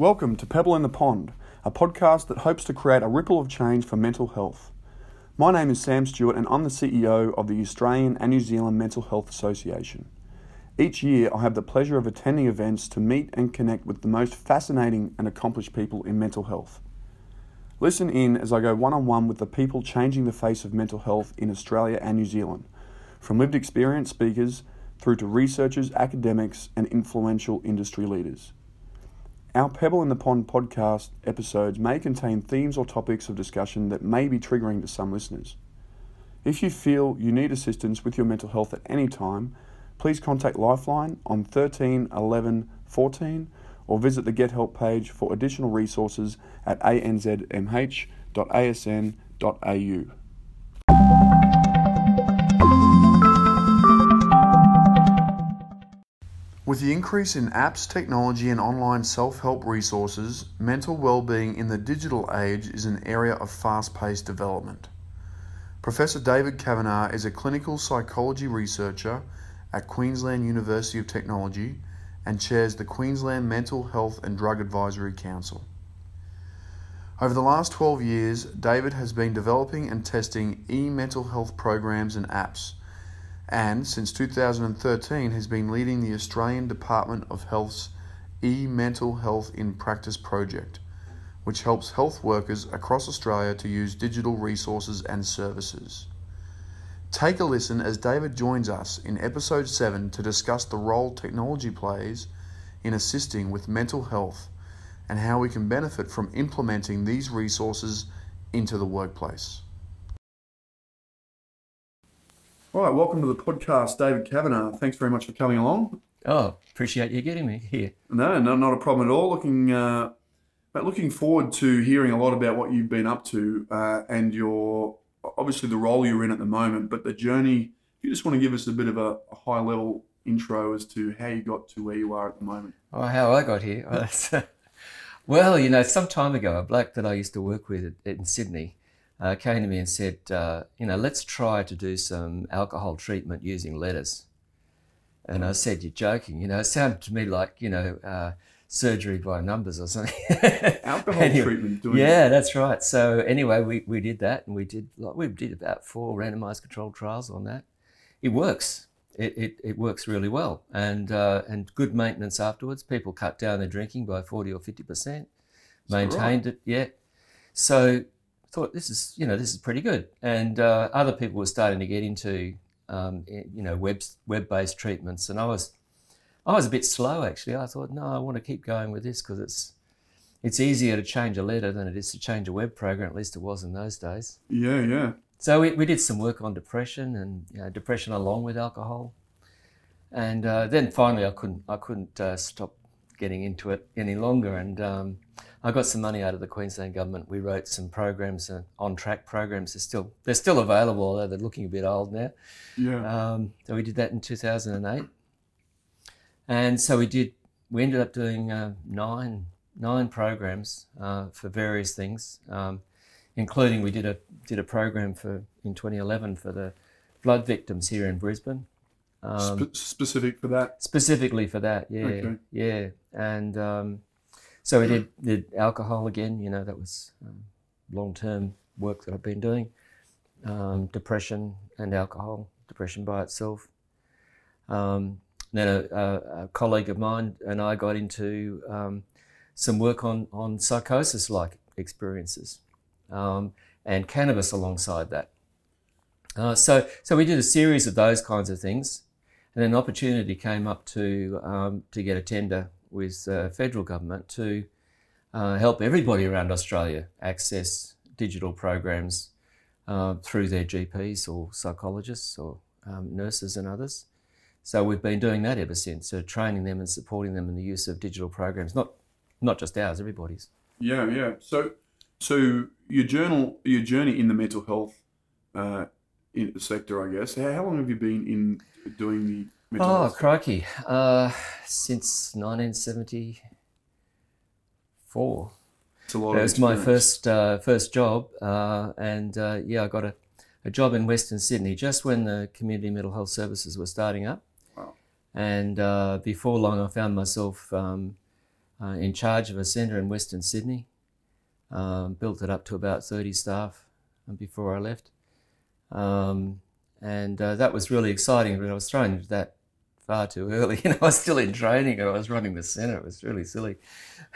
Welcome to Pebble in the Pond, a podcast that hopes to create a ripple of change for mental health. My name is Sam Stewart, and I'm the CEO of the Australian and New Zealand Mental Health Association. Each year, I have the pleasure of attending events to meet and connect with the most fascinating and accomplished people in mental health. Listen in as I go one on one with the people changing the face of mental health in Australia and New Zealand, from lived experience speakers through to researchers, academics, and influential industry leaders. Our Pebble in the Pond podcast episodes may contain themes or topics of discussion that may be triggering to some listeners. If you feel you need assistance with your mental health at any time, please contact Lifeline on 13 11 14 or visit the Get Help page for additional resources at anzmh.asn.au. With the increase in apps, technology, and online self help resources, mental well-being in the digital age is an area of fast paced development. Professor David Kavanagh is a clinical psychology researcher at Queensland University of Technology and chairs the Queensland Mental Health and Drug Advisory Council. Over the last 12 years, David has been developing and testing e mental health programs and apps, and since 2013 has been leading the Australian Department of Health's e Mental Health in Practice project, which helps health workers across Australia to use digital resources and services. Take a listen as David joins us in episode 7 to discuss the role technology plays in assisting with mental health and how we can benefit from implementing these resources into the workplace. All right, welcome to the podcast, David Kavanagh. Thanks very much for coming along. Oh, appreciate you getting me here. No, no, not a problem at all. Looking, uh, but looking forward to hearing a lot about what you've been up to uh, and your obviously the role you're in at the moment, but the journey. If you just want to give us a bit of a, a high level intro as to how you got to where you are at the moment. Oh, how I got here? Well, you know, some time ago, a bloke that I used to work with in Sydney uh, came to me and said, uh, you know, let's try to do some alcohol treatment using letters. And I said, you're joking. You know, it sounded to me like, you know, uh, surgery by numbers or something. Alcohol Anyway, treatment. Doing yeah, that's right. So anyway, we, we did that, and we did like we did about four randomized controlled trials on that. It works. It, it, it works really well, and uh, and good maintenance afterwards. People cut down their drinking by forty or fifty percent. that right? Maintained it, yeah. So thought this is you know this is pretty good, and uh, other people were starting to get into um, you know web web based treatments, and I was I was a bit slow actually. I thought no, I want to keep going with this because it's it's easier to change a letter than it is to change a web program. At least it was in those days. Yeah, yeah. So we, we did some work on depression and you know, depression along with alcohol, and uh, then finally I couldn't I couldn't uh, stop getting into it any longer, and um, I got some money out of the Queensland government. We wrote some programs, uh, on track programs. They're still they're still available, although they're looking a bit old now. Yeah. Um, so we did that in 2008, and so we did. We ended up doing uh, nine nine programs uh, for various things, um, including we did a did a program for in 2011 for the flood victims here in Brisbane. Um, Spe- specific for that. specifically for that, yeah, Okay. yeah, and um, so we did did alcohol again. You know, that was um, long term work that I've been doing. Um, depression and alcohol, depression by itself. Um, then a, a, a colleague of mine and I got into um, some work on on psychosis like experiences, um, and cannabis alongside that. Uh, so so we did a series of those kinds of things. And an opportunity came up to um, to get a tender with uh, federal government to uh, help everybody around Australia access digital programs uh, through their GPs or psychologists or um, nurses and others. So we've been doing that ever since, so training them and supporting them in the use of digital programs, not not just ours, everybody's. Yeah, yeah. So, so your journal, your journey in the mental health uh, in sector, I guess. How, long have you been in doing the Oh, crikey! Uh, since 1974. It's a lot That was my first uh, first job, uh, and uh, yeah, I got a, a job in Western Sydney just when the community mental health services were starting up. Wow. And uh, before long, I found myself um, uh, in charge of a centre in Western Sydney. Um, built it up to about 30 staff before I left. Um, and uh, that was really exciting, but I was thrown into that far too early. You know, I was still in training and I was running the centre. It was really silly.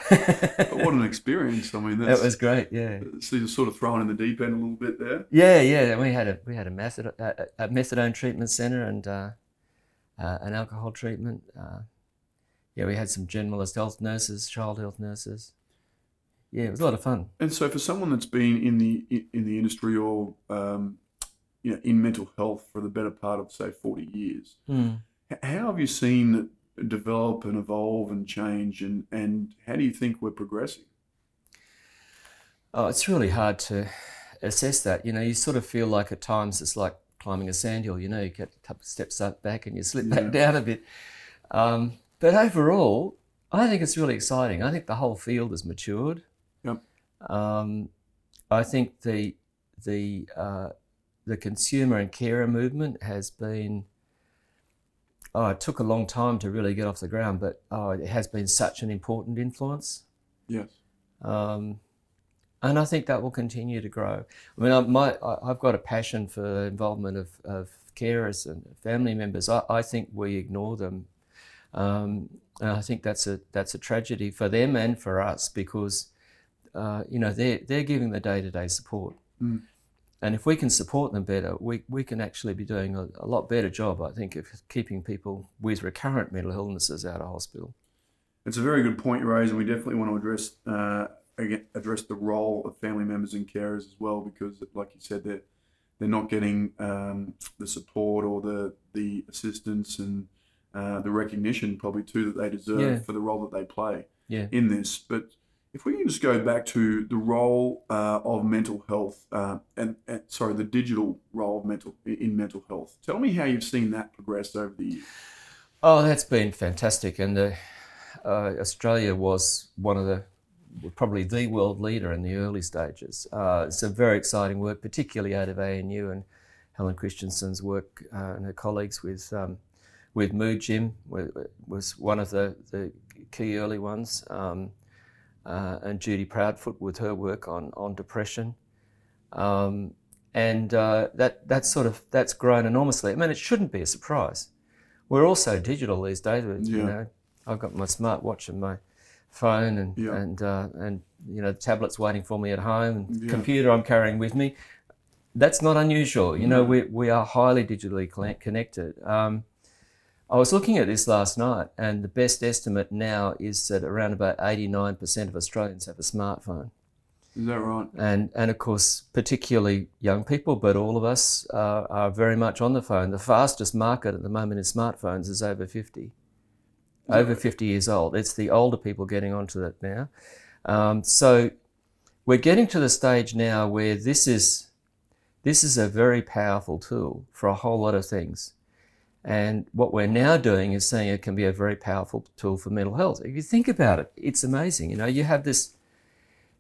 what an experience! I mean, that was great. Yeah. So you're sort of thrown in the deep end a little bit there. Yeah, yeah. We had a we had a, method, a, a methadone treatment centre and uh, uh, an alcohol treatment. Uh, yeah, we had some generalist health nurses, child health nurses. Yeah, it was a lot of fun. And so, for someone that's been in the in the industry or um, you know in mental health for the better part of say forty years, mm. How have you seen it develop and evolve and change, and and how do you think we're progressing? Oh, it's really hard to assess that. You know, you sort of feel like at times it's like climbing a sandhill. You know, you get a couple of steps up back and you slip yeah. back down a bit. Um, but overall, I think it's really exciting. I think the whole field has matured. Yep. Um, I think the the uh, the consumer and carer movement has been. Oh, it took a long time to really get off the ground, but oh, it has been such an important influence. Yes. Um, and I think that will continue to grow. I mean, I, my, I, have got a passion for the involvement of, of carers and family members. I, I think we ignore them, um, and I think that's a that's a tragedy for them and for us because uh, you know they're they're giving the day to day support, mm. And if we can support them better, we we can actually be doing a, a lot better job. I think of keeping people with recurrent mental illnesses out of hospital. It's a very good point you raise, and we definitely want to address. Uh, again, address the role of family members and carers as well, because, like you said, they're they're not getting um, the support or the the assistance and uh, the recognition probably too that they deserve yeah. for the role that they play yeah. in this. But if we can just go back to the role uh, of mental health uh, and, and, sorry, the digital role of mental in mental health, tell me how you've seen that progress over the years. Oh, that's been fantastic, and uh, Australia was one of the probably the world leader in the early stages. Uh, it's a very exciting work, particularly out of ANU and Helen Christensen's work uh, and her colleagues with um, with Mood Gym was one of the, the key early ones, um, uh, and Judy Proudfoot with her work on on depression. Um, and uh, that that sort of that's grown enormously. I mean, it shouldn't be a surprise. We're also digital these days. You know, I've got my smartwatch and my phone and yeah. and uh, and you know tablets waiting for me at home and yeah. computer I'm carrying with me. That's not unusual. You know, we we are highly digitally connected. Um, I was looking at this last night, and the best estimate now is that around about 89% of Australians have a smartphone. Is that right? And and of course, particularly young people, but all of us uh, are very much on the phone. The fastest market at the moment in smartphones is over 50 over 50 years old. It's the older people getting onto that now. Um, so we're getting to the stage now where this is this is a very powerful tool for a whole lot of things. And what we're now doing is saying it can be a very powerful tool for mental health. If you think about it, it's amazing. You know, you have this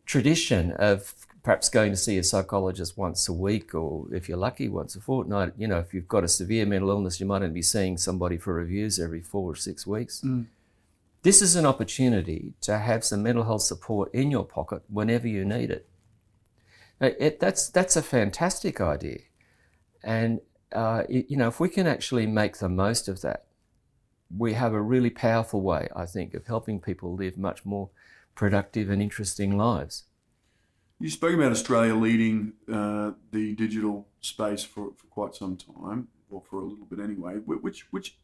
tradition of perhaps going to see a psychologist once a week, or if you're lucky, once a fortnight. You know, if you've got a severe mental illness, you might only be seeing somebody for reviews every four or six weeks. Mm. This is an opportunity to have some mental health support in your pocket whenever you need it. it that's that's a fantastic idea, and uh, you know if we can actually make the most of that, we have a really powerful way, I think, of helping people live much more productive and interesting lives. You spoke about Australia leading uh, the digital space for, for quite some time, or for a little bit anyway. Which which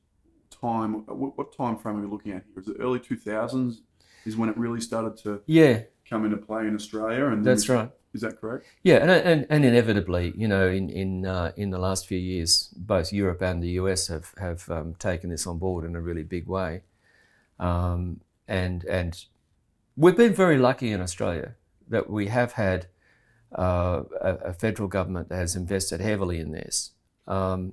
time? What time frame are we looking at here? Is it early two thousands? Is when it really started to yeah come into play in Australia? And that's right. Is that correct? Yeah, and, and, and inevitably, you know, in in uh, in the last few years, both Europe and the US have have um, taken this on board in a really big way, um, and and we've been very lucky in Australia that we have had uh, a, a, federal government that has invested heavily in this. Um,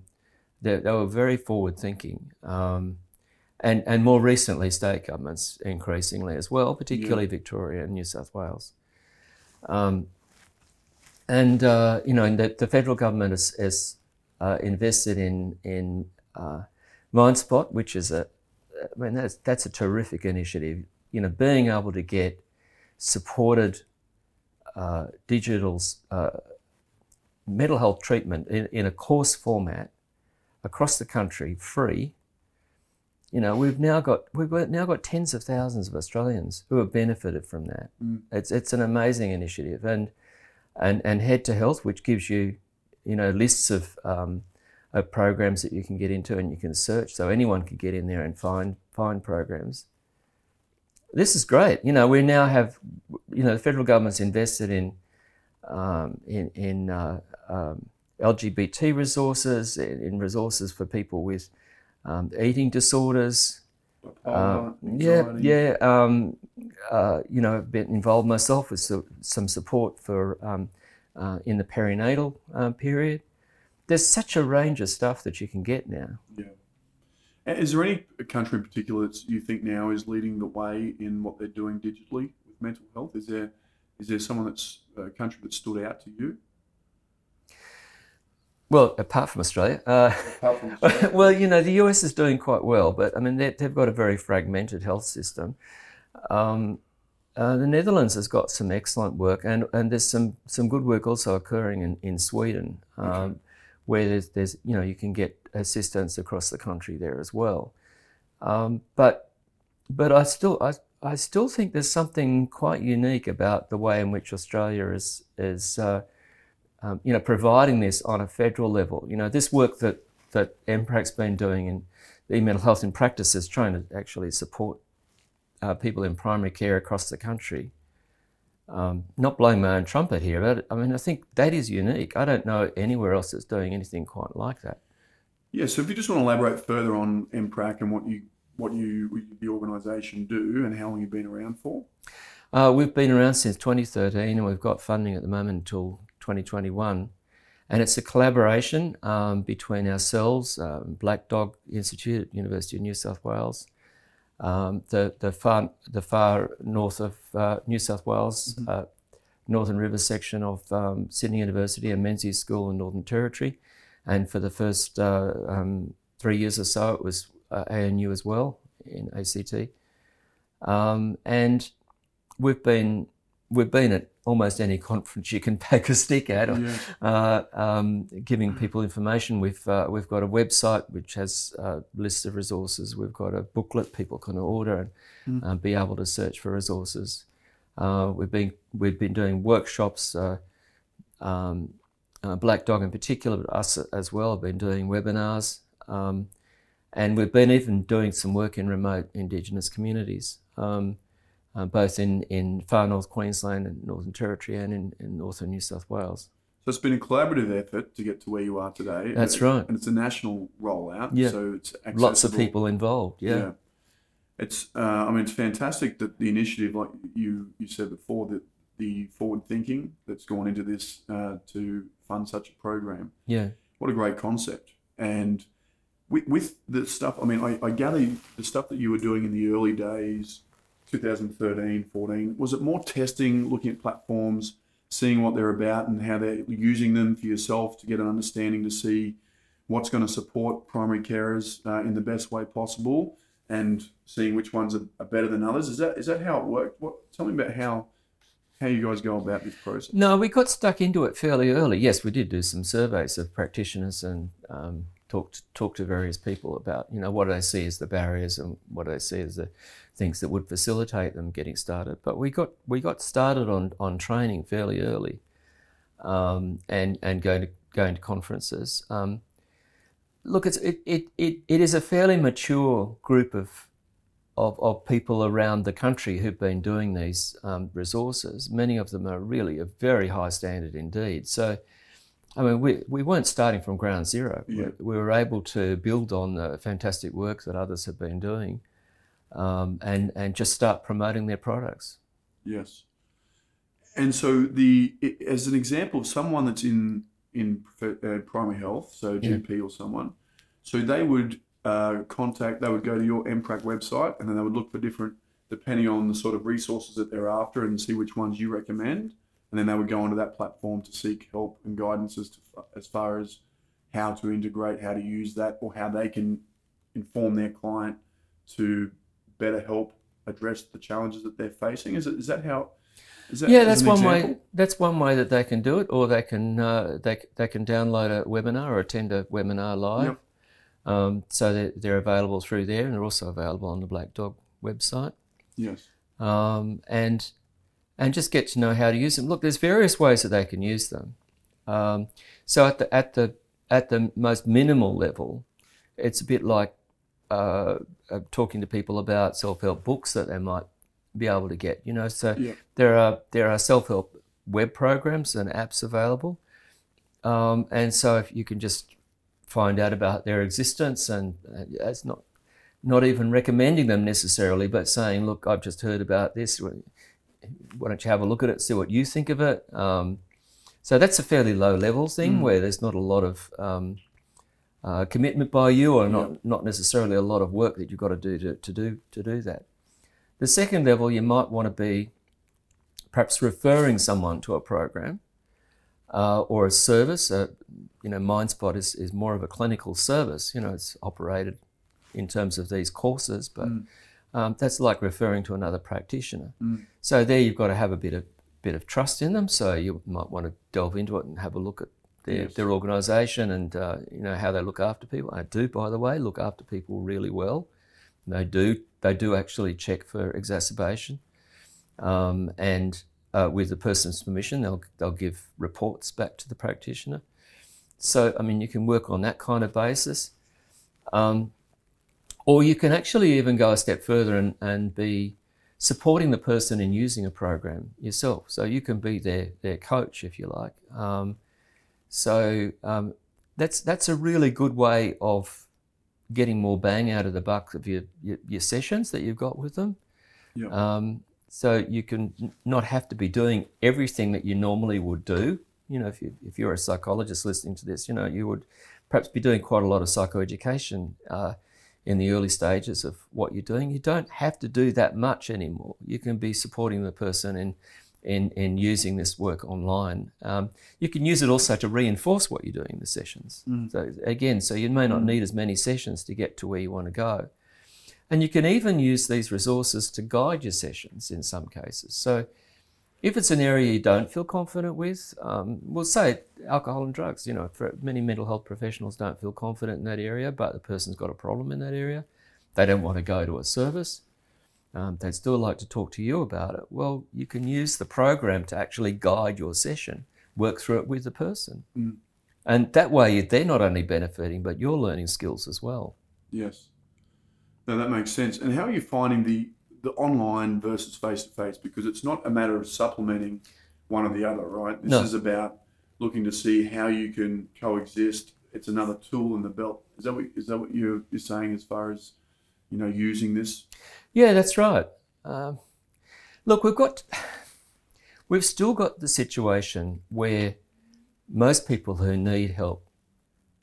they, they, were very forward thinking. Um, and, and more recently, state governments increasingly as well, particularly yeah. Victoria and New South Wales. Um, and, uh, you know, and the, the, federal government has, has uh, invested in, in uh, Mindspot, which is a, I mean, that's, that's a terrific initiative you know, being able to get supported uh, digital uh, mental health treatment in, in a course format across the country, free. You know, we've now got we've now got tens of thousands of Australians who have benefited from that. Mm. It's it's an amazing initiative, and and and Head to Health, which gives you, you know, lists of um, of programs that you can get into and you can search, so anyone could get in there and find find programs. This is great. You know, we now have, you know, the federal government's invested in um, in in uh, um, LGBT resources, in, in resources for people with um, eating disorders. Uh, yeah, yeah. Um, uh, you know, I've been involved myself with so, some support for um, uh, in the perinatal uh, period. There's such a range of stuff that you can get now. Yeah. Is there any country in particular that you think now is leading the way in what they're doing digitally with mental health? Is there is there someone that's a country that stood out to you? Well, apart from Australia, uh, Apart from Australia? well, you know, the US is doing quite well, but I mean, they- they've got a very fragmented health system. Um, uh, the Netherlands has got some excellent work, and, and there's some, some good work also occurring in, in Sweden, um, where there's, there's, you know, you can get assistance across the country there as well. Um, but, but I still, I, I still think there's something quite unique about the way in which Australia is, is uh, um, you know, providing this on a federal level. You know, this work that that MPRAC's been doing in the mental health in practice is trying to actually support uh, people in primary care across the country. Um, not blowing my own trumpet here, but I mean, I think that is unique. I don't know anywhere else that's doing anything quite like that. Yeah, so if you just want to elaborate further on MPRAC and what you what you the organisation do and how long you've been around for. Uh, we've been around since 2013 and we've got funding at the moment until 2021. And it's a collaboration um, between ourselves, um, Black Dog Institute University of New South Wales, um, the, the, far, the far north of uh, New South Wales, uh, Northern River section of um, Sydney University and Menzies School in Northern Territory. And for the first uh, um, three years or so, it was uh, ANU as well in ACT. Um, and we've been we've been at almost any conference you can take a stick at, or, Yeah. uh, um, giving people information. We've uh, we've got a website which has uh, lists of resources. We've got a booklet people can order and uh, be able to search for resources. Uh, we've been we've been doing workshops. Uh, um, uh, Black Dog in particular, but us as well, have been doing webinars. Um, and we've been even doing some work in remote Indigenous communities, um, uh, both in, in far north Queensland and Northern Territory and in, in northern New South Wales. So it's been a collaborative effort to get to where you are today. That's and, right. And it's a national rollout. Yeah. So it's Lots of people involved, yeah. It's, uh, I mean, it's fantastic that the initiative, like you, you said before, that the forward thinking that's gone into this uh, to fund such a program. Yeah. What a great concept. And with, with the stuff, I mean, I, I gather the stuff that you were doing in the early days, 2013, 14, was it more testing, looking at platforms, seeing what they're about and how they're using them for yourself to get an understanding to see what's going to support primary carers uh, in the best way possible and seeing which ones are, are better than others? Is that is that how it worked? What, tell me about how how you guys go about this process. No, we got stuck into it fairly early. Yes, we did do some surveys of practitioners and um, talked talk to various people about you know what do they see as the barriers and what do they see as the things that would facilitate them getting started. But we got we got started on on training fairly early, um, and and going to going to conferences. Um, look, it's it, it, it, it is a fairly mature group of of, of people around the country who've been doing these um, resources. Many of them are really a very high standard indeed. So, I mean, we, we weren't starting from ground zero. We- Yeah. We, were able to build on the fantastic work that others have been doing um, and, and just start promoting their products. Yes. And so the as an example of someone that's in in uh, primary health, so Yeah. GP or someone, so they would uh, contact, they would go to your MPRAC website, and then they would look for different, depending on the sort of resources that they're after, and see which ones you recommend, and then they would go onto that platform to seek help and guidance as to as far as how to integrate, how to use that, or how they can inform their client to better help address the challenges that they're facing? Is it is that how? Is that, yeah, that's one example? way. That's one way that they can do it, or they can uh, they they can download a webinar or attend a webinar live. Yep. Um, so they're, they're available through there, and they're also available on the Black Dog website. Yes. um, and and just get to know how to use them. Look, there's various ways that they can use them. Um, so at the at the at the most minimal level, it's a bit like uh, uh, talking to people about self-help books that they might be able to get. You know, so Yeah. there are there are self-help web programs and apps available, um, and so if you can just find out about their existence, and uh, it's not not even recommending them necessarily, but saying, look, I've just heard about this. Why don't you have a look at it, see what you think of it? Um, so that's a fairly low level thing Mm. where there's not a lot of um, uh, commitment by you, or not not necessarily a lot of work that you've got to do to, to do to do that. The second level, you might want to be perhaps referring someone to a program uh, or a service. Uh, you know, MindSpot is, is more of a clinical service. You know, it's operated in terms of these courses, but Mm. Um, that's like referring to another practitioner. Mm. So there, you've got to have a bit of bit of trust in them. So you might want to delve into it and have a look at their, Yes. their organisation and uh, you know how they look after people. I do, by the way, look after people really well. They do. They do actually check for exacerbation, um, and uh, with the person's permission, they'll they'll give reports back to the practitioner. So I mean, you can work on that kind of basis, um, or you can actually even go a step further and, and be supporting the person in using a program yourself. So you can be their their coach if you like. Um, so um, that's that's a really good way of getting more bang out of the buck of your, your, your sessions that you've got with them. Yeah. Um, so you can not have to be doing everything that you normally would do. You know, if you if you're a psychologist listening to this, you know you would perhaps be doing quite a lot of psychoeducation uh, in the early stages of what you're doing. You don't have to do that much anymore. You can be supporting the person in in, in using this work online. Um, you can use it also to reinforce what you're doing in the sessions. Mm. So again, so you may not need as many sessions to get to where you want to go. And you can even use these resources to guide your sessions in some cases. So if it's an area you don't feel confident with, um, we'll say alcohol and drugs. You know, for many mental health professionals don't feel confident in that area, but the person's got a problem in that area. They don't want to go to a service. Um, they'd still like to talk to you about it. Well, you can use the program to actually guide your session, work through it with the person. Mm. And that way, they're not only benefiting, but you're learning skills as well. Yes. Now that makes sense. And how are you finding the the online versus face to face? Because it's not a matter of supplementing one or the other, right? This No. is about looking to see how you can coexist. It's another tool in the belt. Is that what is that what you're, you're saying as far as you know using this? Yeah, that's right. Um, look, we've got, we've still got the situation where most people who need help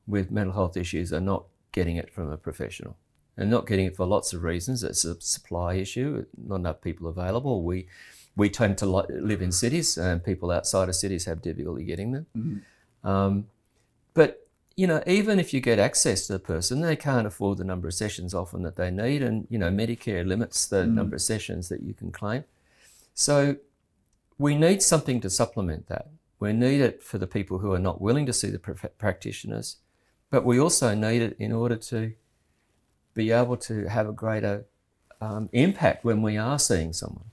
with mental health issues are not getting it from a professional. And not getting it for lots of reasons. It's a supply issue, not enough people available. We, we tend to live in cities, and people outside of cities have difficulty getting them. Mhm. Um, but you know, even if you get access to the person, they can't afford the number of sessions often that they need, and you know, Medicare limits the Mm. number of sessions that you can claim. So we need something to supplement that. We need it for the people who are not willing to see the prof- practitioners, but we also need it in order to be able to have a greater um, impact when we are seeing someone.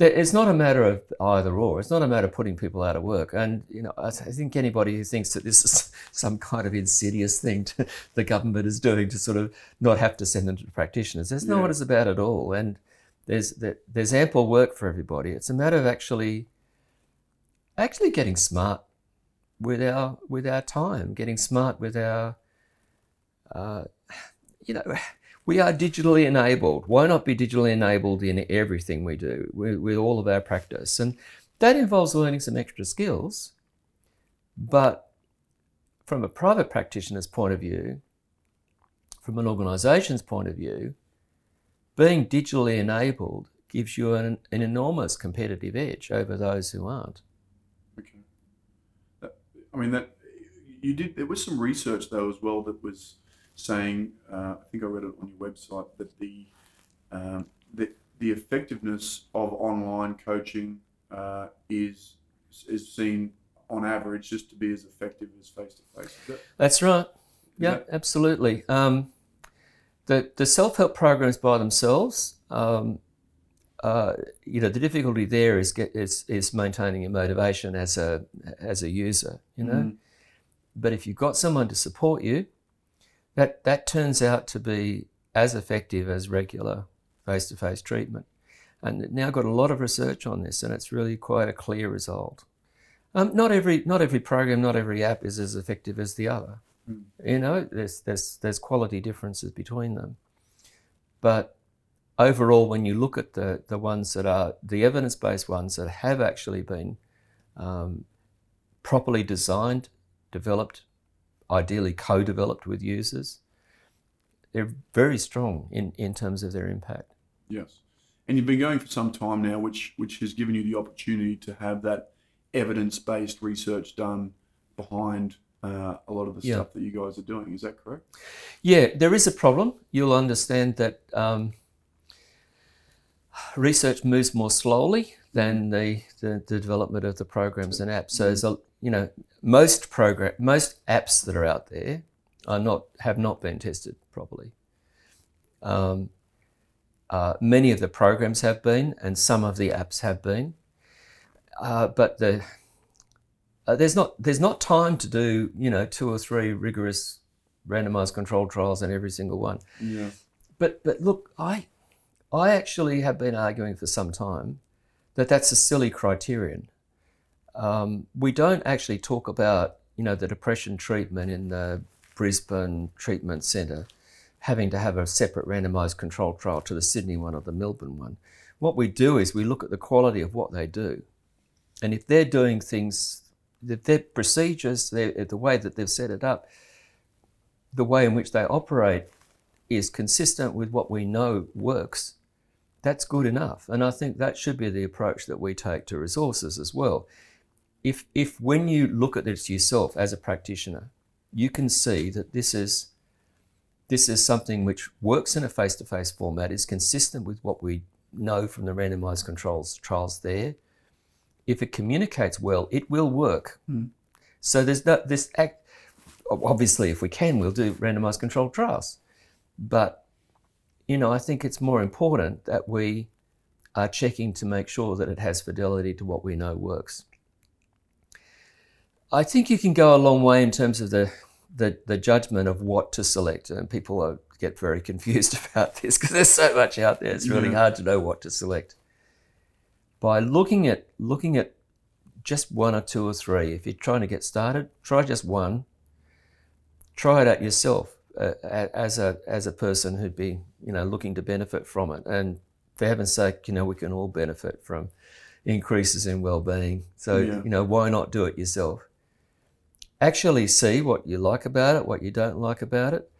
It's not a matter of either or. It's not a matter of putting people out of work. And you know, I think anybody who thinks that this is some kind of insidious thing to, the government is doing to sort of not have to send them to practitioners, that's not Yeah. what it's about at all. And there's there's ample work for everybody. It's a matter of actually actually getting smart with our with our time, getting smart with our uh, you know, we are digitally enabled. Why not be digitally enabled in everything we do with, with all of our practice? And that involves learning some extra skills. But from a private practitioner's point of view, from an organisation's point of view, being digitally enabled gives you an, an enormous competitive edge over those who aren't. Okay. Uh, I mean that you did. There was some research though as well that was saying. Uh, I think I read it on your website that the um, that the effectiveness of online coaching uh, is is seen on average just to be as effective as face to face. That's right. Yeah, that... absolutely. Um, the the self help programs by themselves, um, uh, you know, the difficulty there is get is is maintaining your motivation as a as a user. You know, mm. but if you've got someone to support you, that that turns out to be as effective as regular face to face treatment. And now got a lot of research on this, and it's really quite a clear result. Um, not every not every program, not every app is as effective as the other. Mm. You know, there's there's there's quality differences between them, but overall, when you look at the the ones that are the evidence based ones that have actually been um, properly designed, developed, ideally co-developed with users, they're very strong in in terms of their impact. Yes, and you've been going for some time now, which which has given you the opportunity to have that evidence based research done behind uh, a lot of the yeah. stuff that you guys are doing. Is that correct? Yeah, there is a problem. You'll understand that um, research moves more slowly than the, the, the, development of the programs and apps. So, there's a, you know, most program, most apps that are out there are not have not been tested properly. Um, uh, many of the programs have been, and some of the apps have been, uh, but the uh, there's not there's not time to do you know two or three rigorous randomized controlled trials in every single one. Yeah. But but look, I I actually have been arguing for some time that that's a silly criterion. Um, we don't actually talk about you know the depression treatment in the Brisbane Treatment Centre having to have a separate randomized controlled trial to the Sydney one or the Melbourne one. What we do is we look at the quality of what they do. And if they're doing things their procedures, their, the way that they've set it up, the way in which they operate is consistent with what we know works, that's good enough. And I think that should be the approach that we take to resources as well. If, if when you look at this yourself as a practitioner, you can see that this is, this is something which works in a face-to-face format, is consistent with what we know from the randomized controls trials there, if it communicates well, it will work. Mm. So there's no, this act. Obviously, if we can, we'll do randomized controlled trials. But you know, I think it's more important that we are checking to make sure that it has fidelity to what we know works. I think you can go a long way in terms of the the, the judgment of what to select, and people are, get very confused about this because there's so much out there. It's really yeah. hard to know what to select by looking at looking at just one or two or three. If you're trying to get started, try just one. Try it out yourself uh, as a as a person who'd be you know looking to benefit from it. And for heaven's sake, you know we can all benefit from increases in well-being. So yeah. you know why not do it yourself? Actually, see what you like about it, what you don't like about it.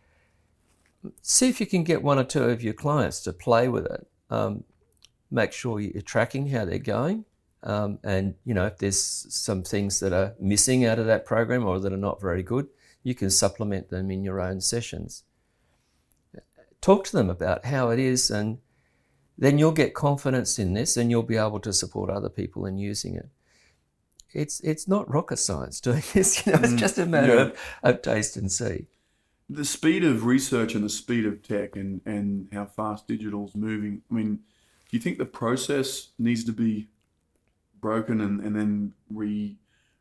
See if you can get one or two of your clients to play with it. Um, make sure you're tracking how they're going. Um, and you know if there's some things that are missing out of that program or that are not very good, you can supplement them in your own sessions. Talk to them about how it is, and then you'll get confidence in this, and you'll be able to support other people in using it. It's it's not rocket science doing this. You know, it's mm, just a matter yeah. of, of taste and see. The speed of research and the speed of tech, and and how fast digital's moving. I mean do you think the process needs to be broken and, and then re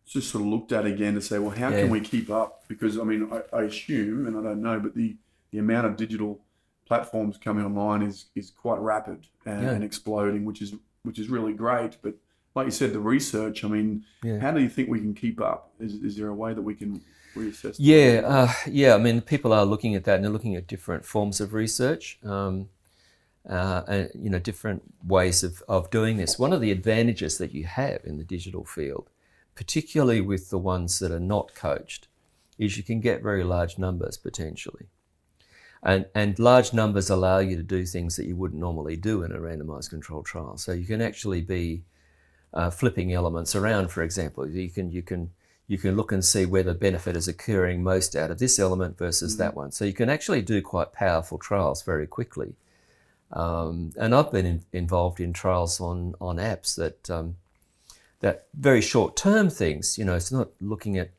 just sort of looked at again to say, well, how yeah. can we keep up? Because I mean, I, I, assume, and I don't know, but the, the amount of digital platforms coming online is is quite rapid and, yeah. and exploding, which is which is really great. But like you said, the research. I mean, yeah. how do you think we can keep up? Is, is there a way that we can reassess? Yeah, uh, yeah. I mean, people are looking at that and they're looking at different forms of research. Um, uh, and you know different ways of, of doing this. One of the advantages that you have in the digital field, particularly with the ones that are not coached, is you can get very large numbers potentially. And, and large numbers allow you to do things that you wouldn't normally do in a randomized controlled trial. So you can actually be uh, flipping elements around, for example. You can, you, can, you can look and see where the benefit is occurring most out of this element versus mm-hmm. that one. So you can actually do quite powerful trials very quickly Um, and I've been in, involved in trials on, on apps that um, that very short term things. You know, it's not looking at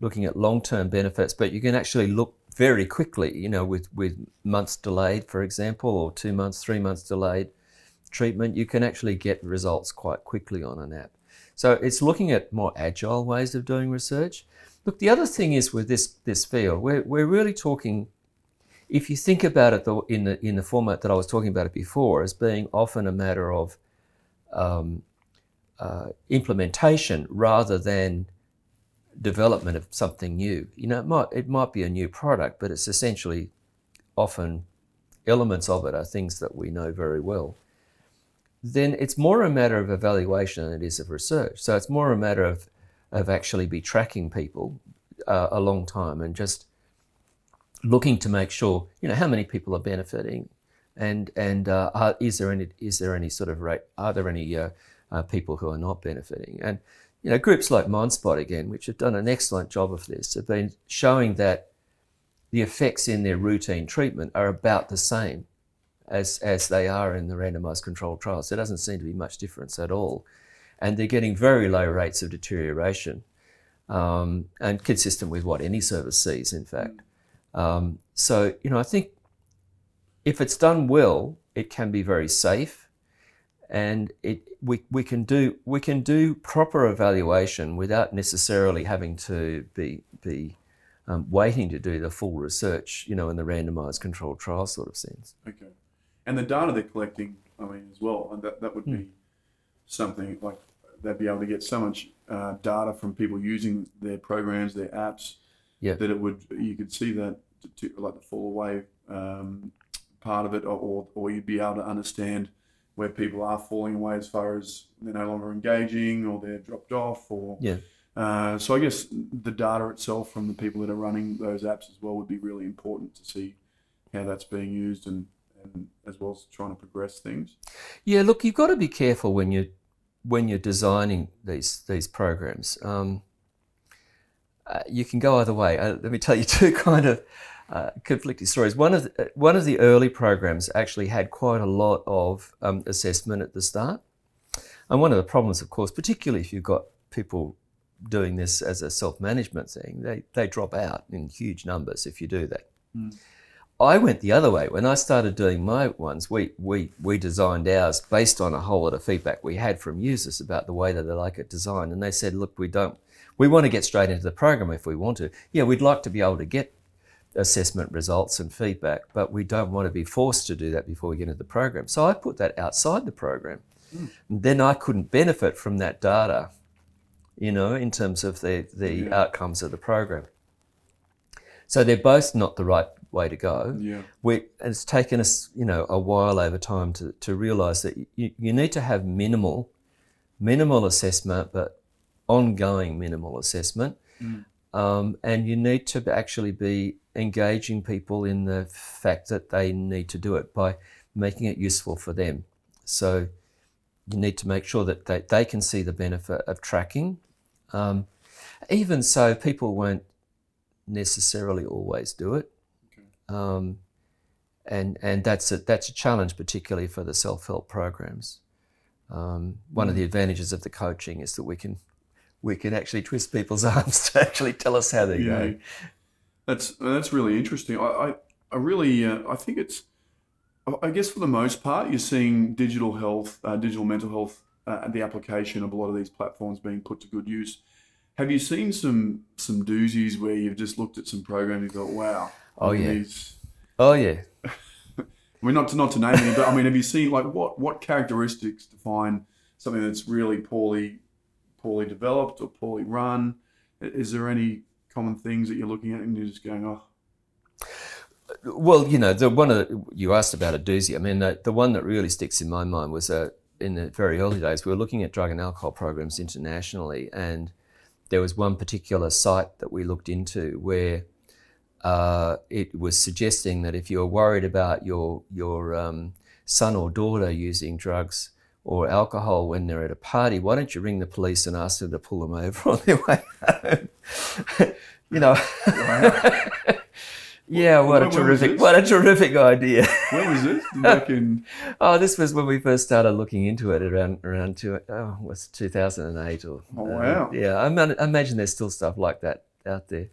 looking at long term benefits, but you can actually look very quickly. You know, with with months delayed, for example, or two months, three months delayed treatment, you can actually get results quite quickly on an app. So it's looking at more agile ways of doing research. Look, the other thing is with this this field, we're we're really talking if you think about it in the in the format that I was talking about it before, as being often a matter of um, uh, implementation rather than development of something new. You know, it might it might be a new product, but it's essentially often elements of it are things that we know very well. Then it's more a matter of evaluation than it is of research. So it's more a matter of of actually be tracking people uh, a long time and just looking to make sure you know how many people are benefiting, and and uh, are, is there any is there any sort of rate? Are there any uh, uh, people who are not benefiting? And you know groups like Mindspot again, which have done an excellent job of this, have been showing that the effects in their routine treatment are about the same as as they are in the randomized controlled trials. There doesn't seem to be much difference at all, and they're getting very low rates of deterioration. Um, and consistent with what any service sees, in fact. Um, so, you know, I think if it's done well, it can be very safe, and it we, we can do we can do proper evaluation without necessarily having to be be um, waiting to do the full research, you know, in the randomized controlled trial sort of sense. Okay, and the data they're collecting, I mean, as well, and that that would be mm. something like they'd be able to get so much uh, data from people using their programs, their apps, yeah. that it would you could see that to, like the fall away um, part of it, or, or you'd be able to understand where people are falling away as far as they're no longer engaging or they're dropped off or yeah. Uh, so I guess the data itself from the people that are running those apps as well would be really important to see how that's being used and, and as well as trying to progress things. Yeah, look, you've got to be careful when you when you're designing these these programs. Um, uh, you can go either way. Uh, let me tell you two kind of uh, conflicting stories. One of the, uh, one of the early programs actually had quite a lot of um, assessment at the start, and one of the problems, of course, particularly if you've got people doing this as a self management thing, they they drop out in huge numbers if you do that. Mm. I went the other way. When I started doing my ones, we, we, we designed ours based on a whole lot of feedback we had from users about the way that they like it designed. And they said, look, we don't we want to get straight into the program if we want to. Yeah, we'd like to be able to get assessment results and feedback, but we don't want to be forced to do that before we get into the program. So I put that outside the program. Mm. Then I couldn't benefit from that data, you know, in terms of the, the yeah. outcomes of the program. So they're both not the right way to go. Yeah. We, it's taken us, you know, a while over time to, to realize that you, you need to have minimal, minimal assessment, but ongoing minimal assessment. Mm. Um, and you need to actually be engaging people in the fact that they need to do it by making it useful for them. So you need to make sure that they, they can see the benefit of tracking. Um, even so, people won't necessarily always do it. Um, and and that's a, that's a challenge, particularly for the self help programs. Um, one mm. of the advantages of the coaching is that we can we can actually twist people's arms to actually tell us how they're yeah. going. That's that's really interesting. I I, I really uh, I think it's I guess for the most part you're seeing digital health, uh, digital mental health, uh, the application of a lot of these platforms being put to good use. Have you seen some some doozies where you've just looked at some programs and thought, wow, oh yeah, these... oh yeah. I mean, not to not to name any, but I mean, have you seen like what what characteristics define something that's really poorly poorly developed or poorly run? Is there any common things that you're looking at and you're just going, oh? Well, you know, the one the, you asked about a doozy. I mean, the, the one that really sticks in my mind was uh, in the very early days, we were looking at drug and alcohol programs internationally, and there was one particular site that we looked into where uh, it was suggesting that if you're worried about your your um, son or daughter using drugs, or alcohol when they're at a party, why don't you ring the police and ask them to pull them over on their way home? you know. Yeah, what a terrific, what a terrific idea. When was this? Back in. Oh, this was when we first started looking into it around around two, oh, was 2008 or Oh, uh, wow. yeah. I, I imagine there's still stuff like that out there,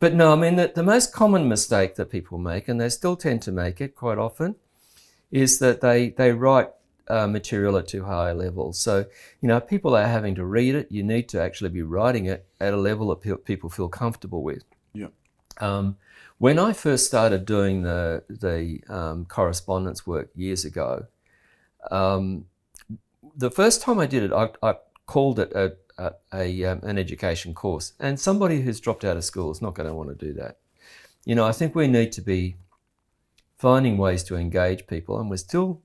but no, I mean the, the most common mistake that people make, and they still tend to make it quite often, is that they they write uh, material at too high a level. So you know, people are having to read it. You need to actually be writing it at a level that pe- people feel comfortable with. Yeah. Um, when I first started doing the the um, correspondence work years ago, um, the first time I did it, I, I called it a, a, a um, an education course, and somebody who's dropped out of school is not going to want to do that. You know, I think we need to be finding ways to engage people, and we're still,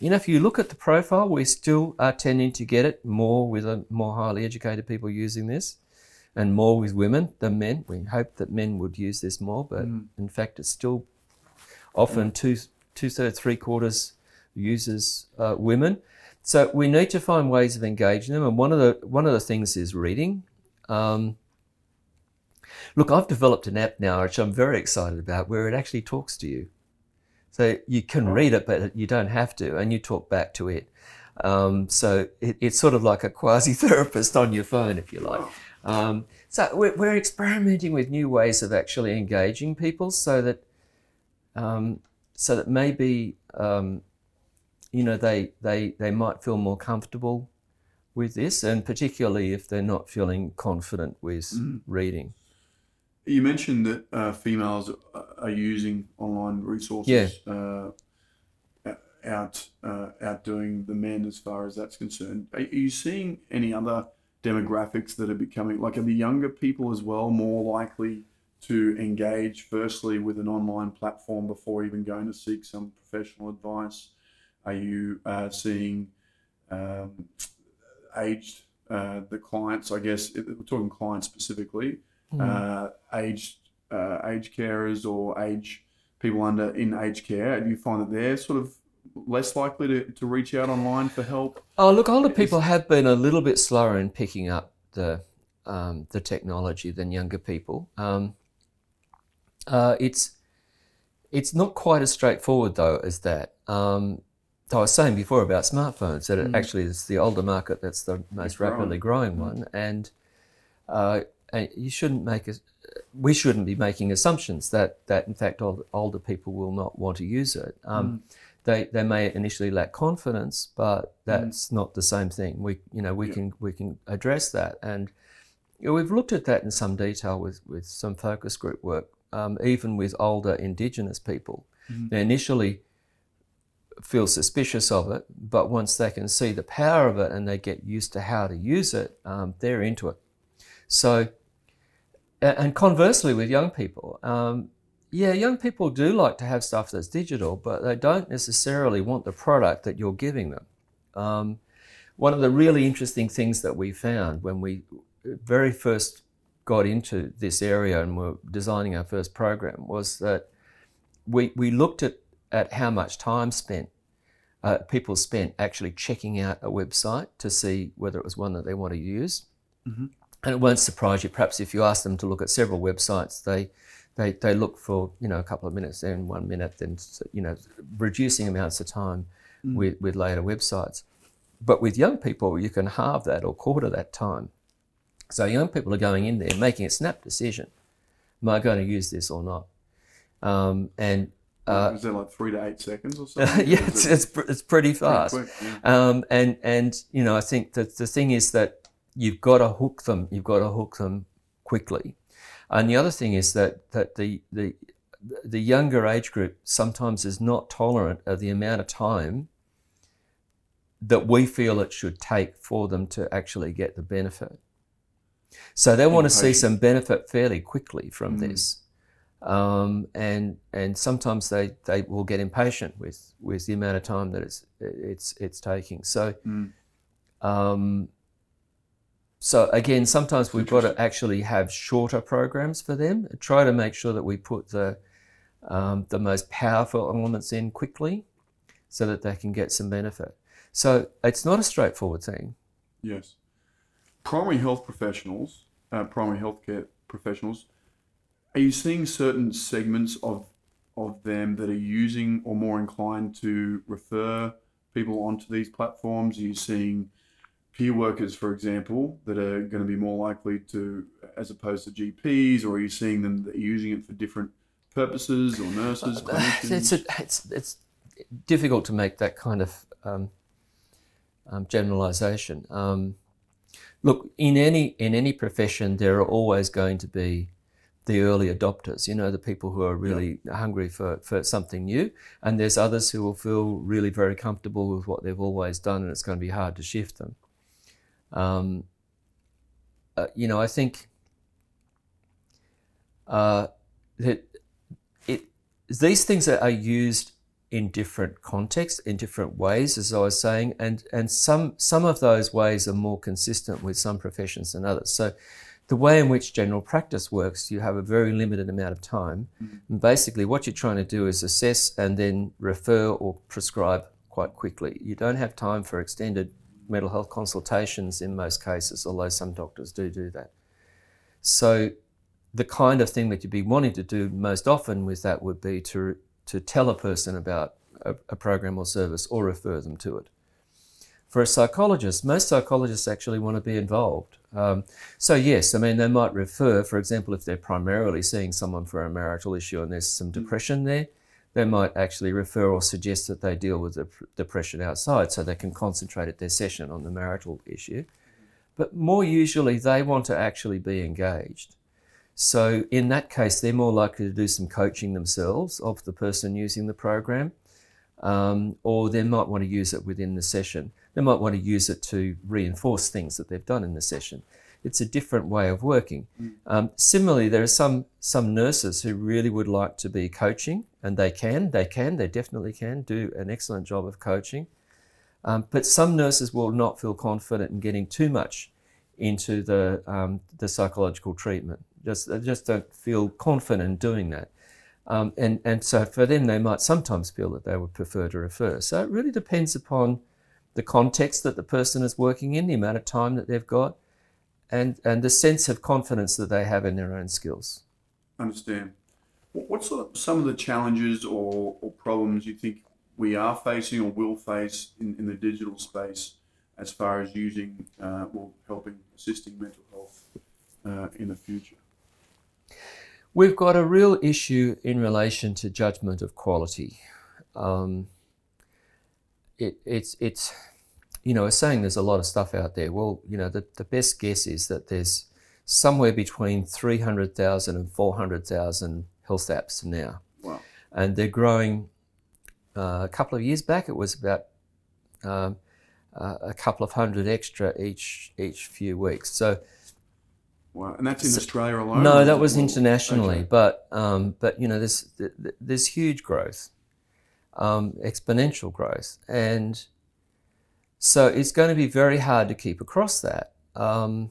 you know, if you look at the profile, we still are tending to get it more with a more highly educated people using this and more with women than men. We hope that men would use this more, but in fact, it's still often two two thirds, three quarters users uh, women. So we need to find ways of engaging them, and one of the one of the things is reading. Um, look, I've developed an app now, which I'm very excited about, where it actually talks to you. So you can read it, but you don't have to, and you talk back to it. Um, so it, it's sort of like a quasi therapist on your phone, if you like. Um, so we're, we're experimenting with new ways of actually engaging people, so that um, so that maybe um, you know they they they might feel more comfortable with this, and particularly if they're not feeling confident with reading. You mentioned that uh, females are- using online resources uh, out uh, outdoing the men as far as that's concerned. Are, are you seeing any other demographics that are becoming like are the younger people as well more likely to engage firstly with an online platform before even going to seek some professional advice? Are you uh, seeing um, aged uh, the clients? I guess we're talking clients specifically uh, aged uh, aged carers or age people under in aged care, do you find that they're sort of less likely to, to reach out online for help? Oh, look, older people have been a little bit slower in picking up the um, the technology than younger people. Um, uh, it's it's not quite as straightforward though as that. Um, I was saying before about smartphones that it actually is the older market that's the most growing. rapidly growing one, and uh, you shouldn't make a, we shouldn't be making assumptions that that in fact older, older people will not want to use it. Um, They they may initially lack confidence, but that's not the same thing. We you know we Yeah. can we can address that, and you know, we've looked at that in some detail with with some focus group work, um, even with older Indigenous people. They initially feel suspicious of it, but once they can see the power of it and they get used to how to use it, um, they're into it. So, and conversely with young people, um, yeah, young people do like to have stuff that's digital, but they don't necessarily want the product that you're giving them. Um, one of the really interesting things that we found when we very first got into this area and were designing our first program was that we, we looked at, at how much time spent uh, people spent actually checking out a website to see whether it was one that they want to use. And it won't surprise you, perhaps, if you ask them to look at several websites, they, they, they look for, you know, a couple of minutes, then one minute, then, you know, reducing amounts of time with, with later websites. But with young people, you can halve that or quarter that time. So young people are going in there making a snap decision. Am I going to use this or not? Um, and uh, Is that like three to eight seconds or something? yeah, it's, it's, it's pretty pretty fast. quick? Yeah. Um, and and you know, I think that the thing is that you've got to hook them. You've got to hook them quickly. And the other thing is that that the the the younger age group sometimes is not tolerant of the amount of time that we feel it should take for them to actually get the benefit. So they want to see some benefit fairly quickly from this. Um, and and sometimes they, they will get impatient with, with the amount of time that it's it's it's taking. So Mm. um, so again, sometimes we've got to actually have shorter programs for them. Try to make sure that we put the um, the most powerful elements in quickly, so that they can get some benefit. So it's not a straightforward thing. Yes. Primary health professionals, uh, primary healthcare professionals, Are you seeing certain segments of of them that are using or more inclined to refer people onto these platforms? Are you seeing peer workers, for example, that are going to be more likely to, as opposed to GPs, or are you seeing them that using it for different purposes or nurses, Uh, clinicians? it's, a, it's it's difficult to make that kind of um, um, generalization. Um, look, in any in any profession, there are always going to be the early adopters. You know, the people who are really hungry for, for something new, and there's others who will feel really very comfortable with what they've always done, and it's going to be hard to shift them. Um, uh, you know, I think uh, that it these things are, are used in different contexts, in different ways, as I was saying, and and some some of those ways are more consistent with some professions than others. So, the way in which general practice works, you have a very limited amount of time, and basically what you're trying to do is assess and then refer or prescribe quite quickly. You don't have time for extended mental health consultations in most cases, although some doctors do do that. So the kind of thing that you'd be wanting to do most often with that would be to to tell a person about a, a, program or service or refer them to it. For a psychologist, most psychologists actually want to be involved. Um, so yes, I mean they might refer, for example, if they're primarily seeing someone for a marital issue and there's some depression there, they might actually refer or suggest that they deal with the depression outside so they can concentrate at their session on the marital issue. But more usually, they want to actually be engaged. So, in that case, they're more likely to do some coaching themselves of the person using the program, um, or they might want to use it within the session. They might want to use it to reinforce things that they've done in the session. It's a different way of working. Um, similarly, there are some some nurses who really would like to be coaching, and they can, they can, they definitely can do an excellent job of coaching. Um, but some nurses will not feel confident in getting too much into the um, the psychological treatment. Just they just don't feel confident in doing that, um, and and so for them they might sometimes feel that they would prefer to refer. So it really depends upon the context that the person is working in, the amount of time that they've got, and and the sense of confidence that they have in their own skills. Understand. What sort of some of the challenges or, or problems you think we are facing or will face in, in the digital space as far as using uh, or helping assisting mental health uh, in the future? We've got a real issue in relation to judgment of quality. Um, it, it's, it's, you know, was saying there's a lot of stuff out there. Well, you know, the, the best guess is that there's somewhere between 300,000 and 400,000 health apps now. Wow. And they're growing. Uh, a couple of years back, it was about um, uh, a couple of hundred extra each each few weeks. So, wow, and that's in so, Australia alone. No, that was internationally, okay. but um, but you know, there's there's huge growth, um, exponential growth, and so it's going to be very hard to keep across that, um,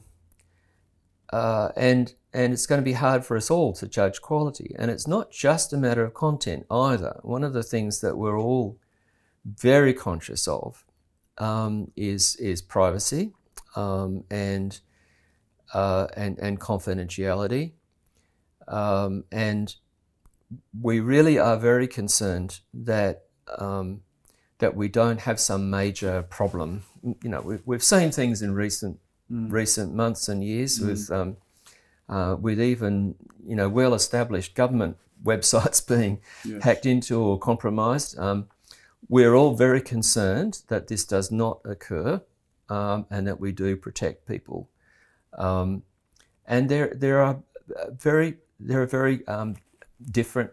uh, and and it's going to be hard for us all to judge quality. And it's not just a matter of content either. One of the things that we're all very conscious of um, is is privacy um, and uh, and and confidentiality, um, and we really are very concerned that um, that we don't have some major problem. You know, we've, we've seen things in recent mm. recent months and years mm. with um, uh, with even you know well established government websites being yes. hacked into or compromised. Um, we're all very concerned that this does not occur um, and that we do protect people. Um, and there, there are very, there are very um, different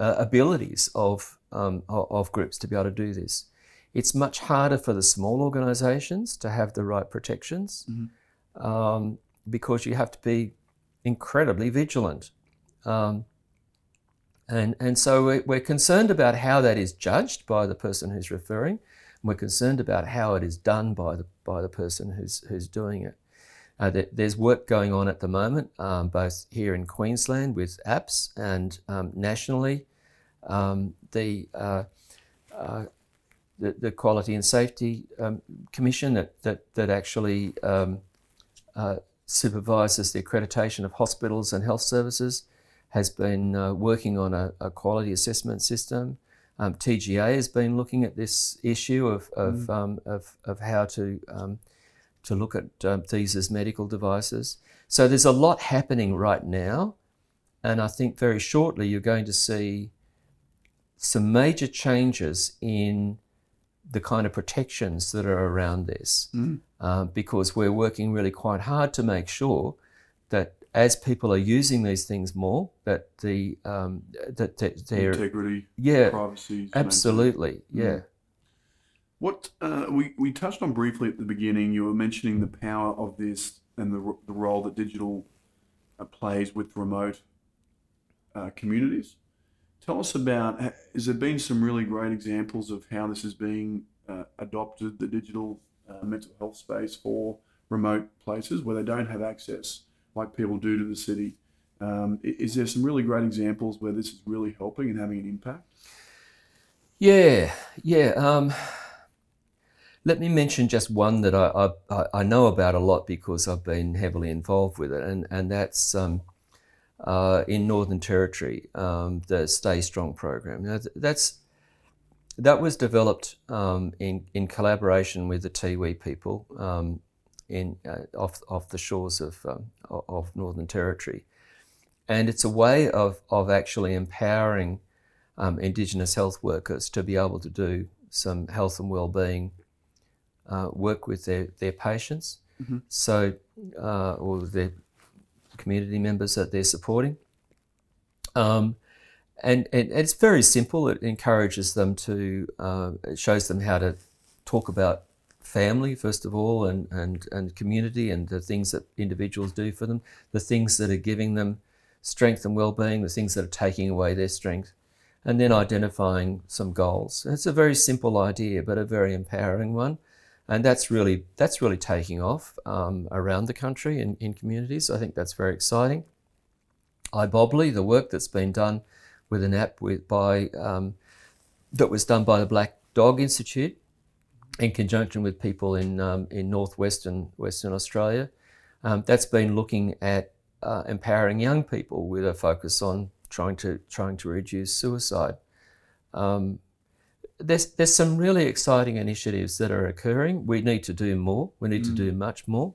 uh, abilities of, um, of groups to be able to do this. It's much harder for the small organisations to have the right protections mm-hmm. because you have to be incredibly vigilant. Um, and, and so we're concerned about how that is judged by the person who's referring. We're concerned about how it is done by the, by the person who's, who's doing it. Uh, there's work going on at the moment, um, both here in Queensland with apps and um, nationally. Um, the, uh, uh, the, the Quality and Safety um, Commission that, that, that actually um, uh, supervises the accreditation of hospitals and health services has been uh, working on a, a, quality assessment system. Um, TGA has been looking at this issue of, of, mm. um, of, of, how to, um, to look at these as medical devices. So there's a lot happening right now. And I think very shortly you're going to see some major changes in the kind of protections that are around this mm. uh, because we're working really quite hard to make sure that as people are using these things more, that the um, that, that their integrity, yeah, privacy, absolutely, yeah. Mm. What uh, we we touched on briefly at the beginning, you were mentioning the power of this and the the role that digital uh, plays with remote uh, communities. Tell us about, has there been some really great examples of how this is being uh, adopted, the digital uh, mental health space for remote places where they don't have access like people do to the city? Um, is there some really great examples where this is really helping and having an impact? Yeah, yeah. Um, let me mention just one that I, I, I, know about a lot because I've been heavily involved with it, and, and that's um, uh, in Northern Territory, um, the Stay Strong program. Now, that's that was developed um, in in collaboration with the Tiwi people um, in uh, off off the shores of um, of Northern Territory, and it's a way of of actually empowering um, Indigenous health workers to be able to do some health and well-being uh, work with their their patients. Mm-hmm. So, uh, or their community members that they're supporting. Um, and, and, it's very simple. It encourages them to, uh, it shows them how to talk about family, first of all, and, and, and community and the things that individuals do for them, the things that are giving them strength and well being, the things that are taking away their strength, and then identifying some goals. It's a very simple idea, but a very empowering one and that's really that's really taking off um, around the country in, in communities. I think that's very exciting. iBobbly, the work that's been done with an app with by um, that was done by the Black Dog Institute in conjunction with people in um, in northwestern Western Australia. Um, that's been looking at uh, empowering young people with a focus on trying to trying to reduce suicide. Um, there's there's some really exciting initiatives that are occurring. We need to do more. We need mm. to do mm. much more.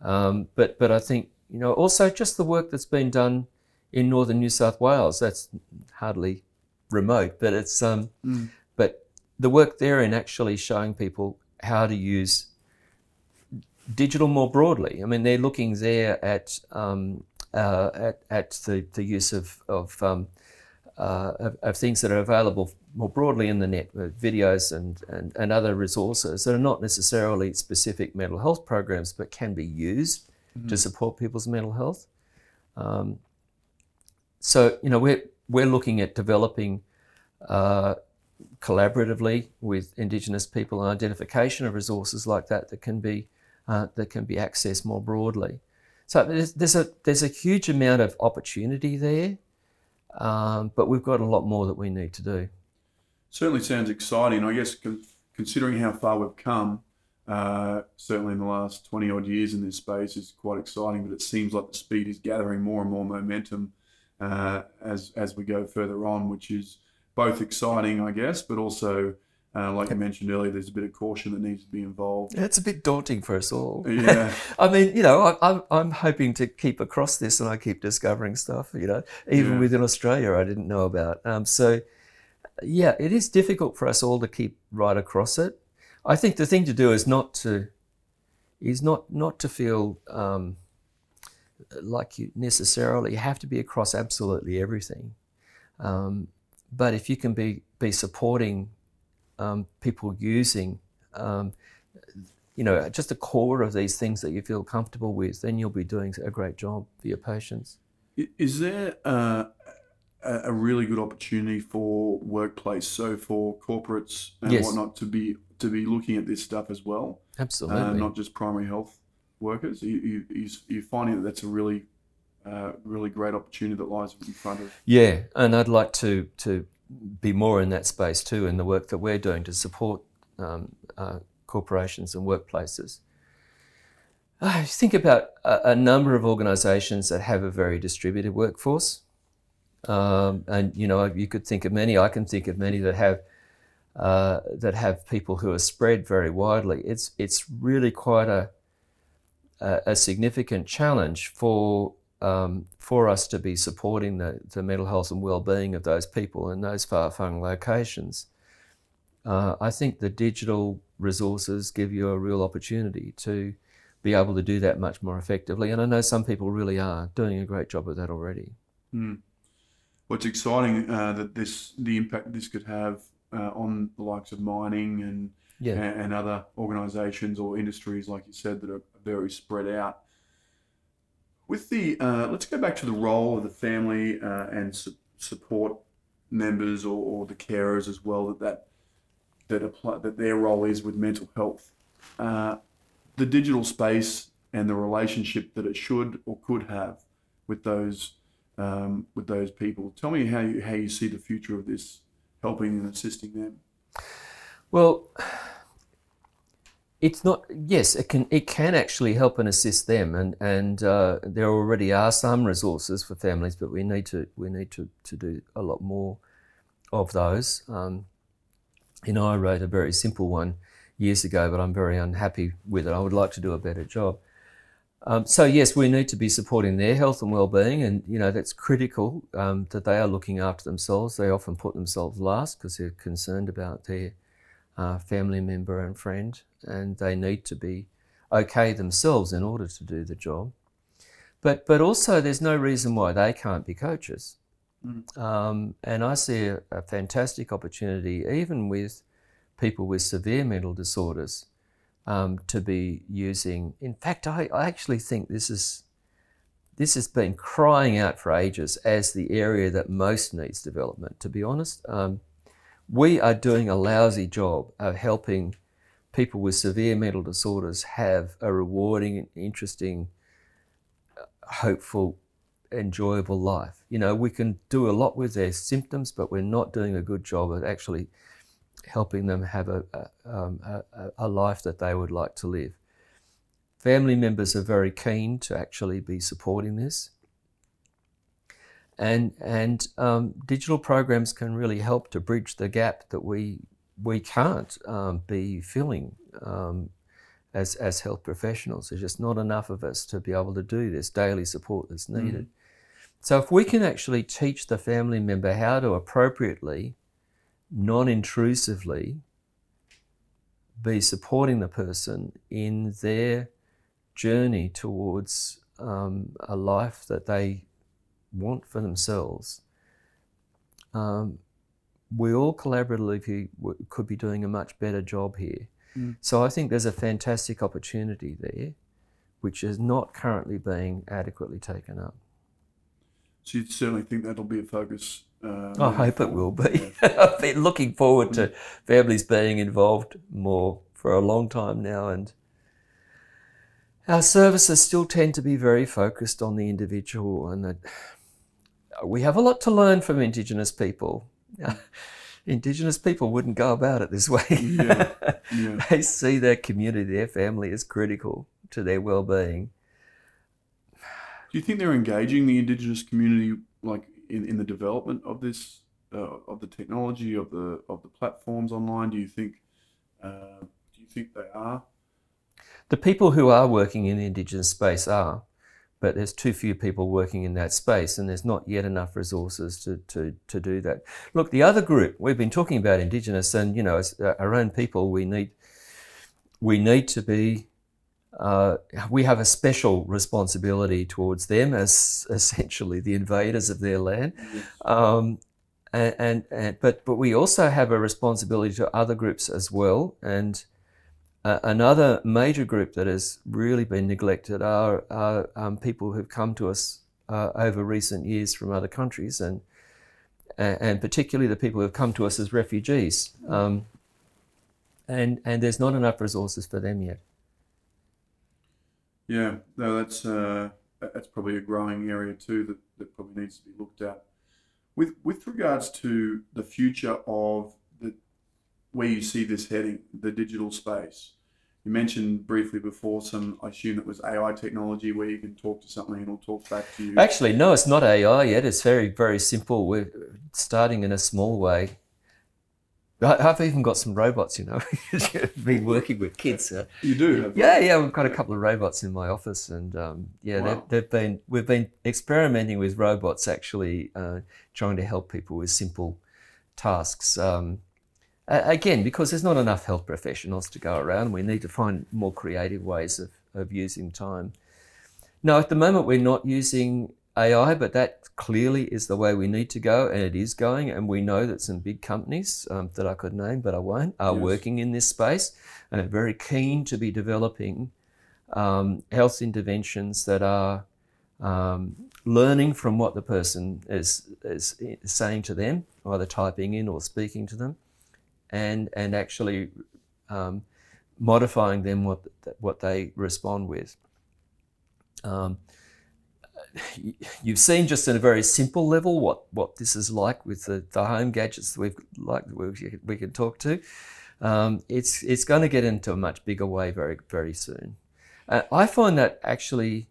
Um, but but I think you know also just the work that's been done in northern New South Wales. That's hardly remote, but it's um, mm. but the work there in actually showing people how to use digital more broadly. I mean, they're looking there at um, uh, at, at the, the use of of, um, uh, of, of things that are available more broadly in the net with videos and, and, and other resources that are not necessarily specific mental health programs but can be used mm-hmm. to support people's mental health. Um, so, you know, we're, we're looking at developing uh, collaboratively with Indigenous people and identification of resources like that that can be, uh, that can be accessed more broadly. So there's, there's, a, there's a huge amount of opportunity there, um, but we've got a lot more that we need to do certainly sounds exciting. I guess con- considering how far we've come, uh, certainly in the last 20 odd years in this space is quite exciting, but it seems like the speed is gathering more and more momentum uh, as, as we go further on, which is both exciting, I guess, but also, uh, like you mentioned earlier, there's a bit of caution that needs to be involved. It's a bit daunting for us all. Yeah. I mean, you know, I, am I'm hoping to keep across this and I keep discovering stuff, you know, even yeah. within Australia I didn't know about. Um, so, yeah, it is difficult for us all to keep right across it. I think the thing to do is not to is not not to feel um, like you necessarily have to be across absolutely everything. Um, but if you can be be supporting um, people using, um, you know, just the core of these things that you feel comfortable with, then you'll be doing a great job for your patients. Is there uh, a, a really good opportunity for workplace, so for corporates and yes. whatnot to be to be looking at this stuff as well. Absolutely, uh, not just primary health workers. You, you, you're finding that that's a really uh, really great opportunity that lies in front of. Yeah, and I'd like to to be more in that space too, in the work that we're doing to support um, uh, corporations and workplaces. I think about a, a number of organisations that have a very distributed workforce. Um, and you know, you could think of many. I can think of many that have uh, that have people who are spread very widely. It's it's really quite a a, a significant challenge for um, for us to be supporting the, the mental health and well-being of those people in those far-flung locations. Uh, I think the digital resources give you a real opportunity to be able to do that much more effectively. And I know some people really are doing a great job of that already. Mm. What's exciting uh, that this the impact this could have uh, on the likes of mining and, Yeah. and and other organisations or industries, like you said, that are very spread out. With the uh, let's go back to the role of the family uh, and su- support members or, or the carers as well that that that apply that their role is with mental health. Uh, the digital space and the relationship that it should or could have with those um, with those people. Tell me how you how you see the future of this helping and assisting them. Well, it's not. Yes, it can. It can actually help and assist them, and and uh, there already are some resources for families, but we need to we need to to do a lot more of those. Um, you know, I wrote a very simple one years ago, but I'm very unhappy with it. I would like to do a better job. Um, so yes, we need to be supporting their health and well-being, and you know that's critical um, that they are looking after themselves. They often put themselves last because they're concerned about their uh, family member and friend, and they need to be okay themselves in order to do the job. But but also, there's no reason why they can't be coaches. Mm. Um, and I see a, a fantastic opportunity, even with people with severe mental disorders, um, to be using. In fact, I, I actually think this is this has been crying out for ages as the area that most needs development. To be honest, um, we are doing a lousy job of helping people with severe mental disorders have a rewarding, interesting, hopeful, enjoyable life. You know, we can do a lot with their symptoms, but we're not doing a good job at actually helping them have a, a, um, a, a life that they would like to live. Family members are very keen to actually be supporting this. And, and um, digital programs can really help to bridge the gap that we, we can't um, be filling um, as, as health professionals. There's just not enough of us to be able to do this daily support that's needed. So, if we can actually teach the family member how to appropriately, non intrusively, be supporting the person in their journey towards um, a life that they want for themselves, um, we all collaboratively could be doing a much better job here. Mm. So I think there's a fantastic opportunity there, which is not currently being adequately taken up. So you certainly think that'll be a focus. Uh, I moving hope it will be. Yeah. I've been looking forward to families being involved more for a long time now, and our services still tend to be very focused on the individual, and that we have a lot to learn from Indigenous people. Indigenous people wouldn't go about it this way. Yeah, yeah. they see their community, their family as critical to their well-being. Do you think they're engaging the Indigenous community like in, in the development of this uh, of the technology of the of the platforms online? Do you think uh, do you think they are? The people who are working in the Indigenous space are, but there's too few people working in that space, and there's not yet enough resources to, to, to do that. Look, the other group we've been talking about Indigenous, and you know, as uh, our own people, we need we need to be. Uh, we have a special responsibility towards them as essentially the invaders of their land. Um, and, and, and but but we also have a responsibility to other groups as well. And another major group that has really been neglected are, are um, people who've come to us uh, over recent years from other countries, and and particularly the people who've come to us as refugees. Um, and and there's not enough resources for them yet. Yeah, no, that's uh, that's probably a growing area too that, that probably needs to be looked at. With with regards to the future of where you see this heading, the digital space, You mentioned briefly before some, I assume it was AI technology where you can talk to something and it'll talk back to you. Actually, no, it's not AI yet. It's very, very simple. We're starting in a small way. I've even got some robots, you know, been working with kids. Uh, You do? have- yeah, yeah, we've got a couple of robots in my office, and um, yeah, Wow. they've, they've been we've been experimenting with robots, actually uh, trying to help people with simple tasks. Um, a- again, because there's not enough health professionals to go around, we need to find more creative ways of, of using time. Now, at the moment we're not using AI, but that clearly is the way we need to go, and it is going. And we know that some big companies um, that I could name, but I won't, are Yes. working in this space and are very keen to be developing um, health interventions that are um, learning from what the person is, is saying to them, either typing in or speaking to them, and and actually um, modifying them what what they respond with. Um, you've seen just in a very simple level what, what this is like with the, the home gadgets that we've like we, we can talk to. Um, it's it's going to get into a much bigger way very very soon. Uh, I find that actually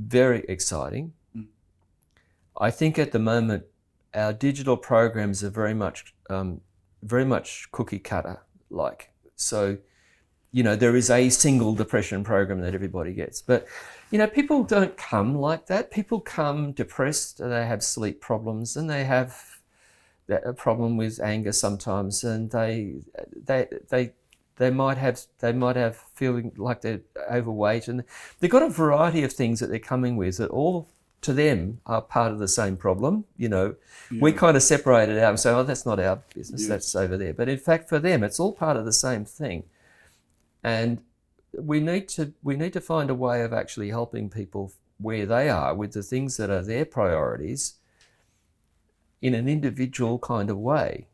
very exciting. Mm. I think at the moment our digital programs are very much um, very much cookie cutter like. So, you know, there is a single depression program that everybody gets, but you know, people don't come like that. People come depressed. They have sleep problems, and they have a problem with anger sometimes, and they they they they might have they might have feeling like they're overweight, and they've got a variety of things that they're coming with that all to them are part of the same problem. You know, we kind of separate it out and say, "Oh, that's not our business. Yes. That's over there." But in fact, for them, it's all part of the same thing, and we need to we need to find a way of actually helping people where they are with the things that are their priorities in an individual kind of way.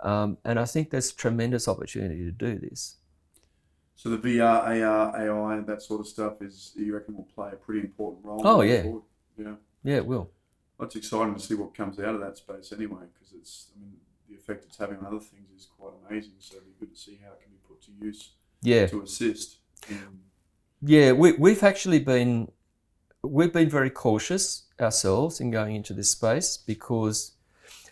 Um, and I think there's tremendous opportunity to do this. So the VR, AR, AI, that sort of stuff is, you reckon, will play a pretty important role? Oh, yeah. forward? Yeah. Yeah, it will. That's exciting to see what comes out of that space anyway, because it's, I mean, the effect it's having on other things is quite amazing. So it'd be good to see how it can be put to use Yeah. to assist. Yeah, we, we've actually been we've been very cautious ourselves in going into this space because